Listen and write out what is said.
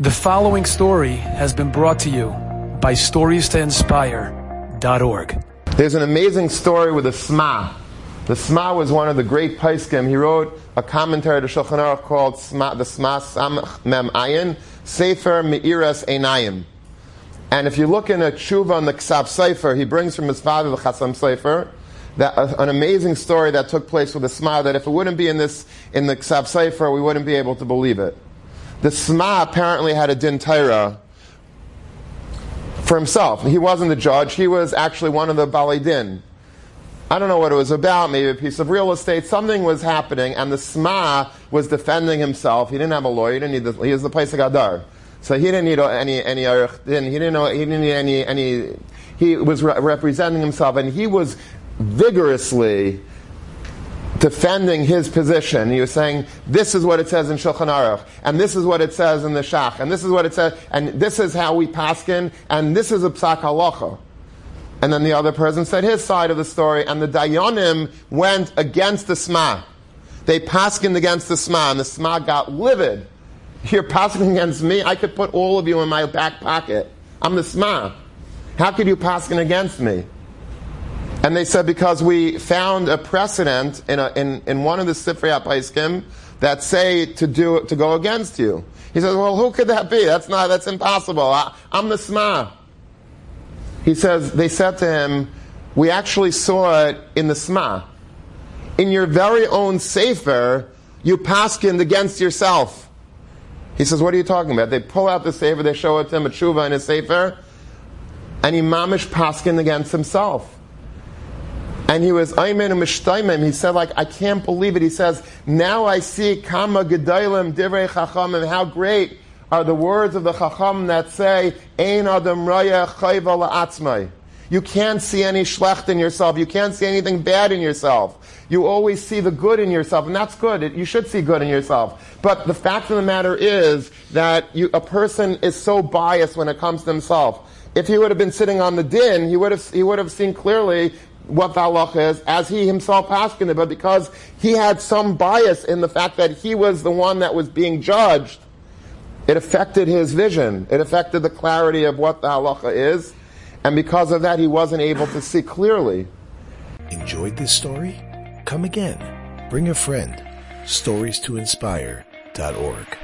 The following story has been brought to you by StoriesToInspire.org. There's an amazing story with the Sma. The Sma was one of the great Paiskim. He wrote a commentary to Shulchan Aruch called Sma, the Sma Sam Mem Ayin, Sefer Me'iras Einayim. And if you look in a tshuva on the Ksav Sofer, he brings from his father the Chasam Sofer, that, uh, an amazing story that took place with the Sma, that if it wouldn't be in this, in the Ksav Sofer, we wouldn't be able to believe it. The Sma apparently had a din for himself. He wasn't the judge. He was actually one of the Balei Din. I don't know what it was about, maybe a piece of real estate. Something was happening, and the Sma was defending himself. He didn't have a lawyer. He didn't need the, he was the place of Gadar. So he didn't need any, any, he didn't know, he didn't need any, any, he was re- representing himself, and he was vigorously defending his position. He was saying, this is what it says in Shulchan Aruch, and this is what it says in the Shach, and this is what it says, and this is how we paskin, and this is a psak halacha. And then the other person said his side of the story, and the Dayanim went against the Sma. They paskined against the Sma, and the Sma got livid. You're paskin against me? I could put all of you in my back pocket. I'm the Sma. How could you paskin against me? And they said because we found a precedent in, a, in, in one of the Sifrei HaPaiskim that say to do to go against you. He says, well, who could that be? That's not, that's impossible. I, am the Sma. He says, they said to him, we actually saw it in the Sma. In your very own Sefer, you paskined against yourself. He says, what are you talking about? They pull out the Sefer, they show it to him, a tshuva in his Sefer, and he mamish paskined against himself. And he was Ayman and Mishtaimim. He said, like, I can't believe it. He says, now I see Kama Gedalim Divrei Chachamim. How great are the words of the Chacham that say, Ein Adam Raya Chayva La'atzmai. You can't see any schlecht in yourself. You can't see anything bad in yourself. You always see the good in yourself, and that's good. You should see good in yourself. But the fact of the matter is that you, a person is so biased when it comes to himself. If he would have been sitting on the din, he would have, he would have seen clearly what the halacha is, as he himself paskined it, but because he had some bias in the fact that he was the one that was being judged, it affected his vision. It affected the clarity of what the halacha is, and because of that, he wasn't able to see clearly. Enjoyed this story? Come again. Bring a friend. Stories to inspire.org.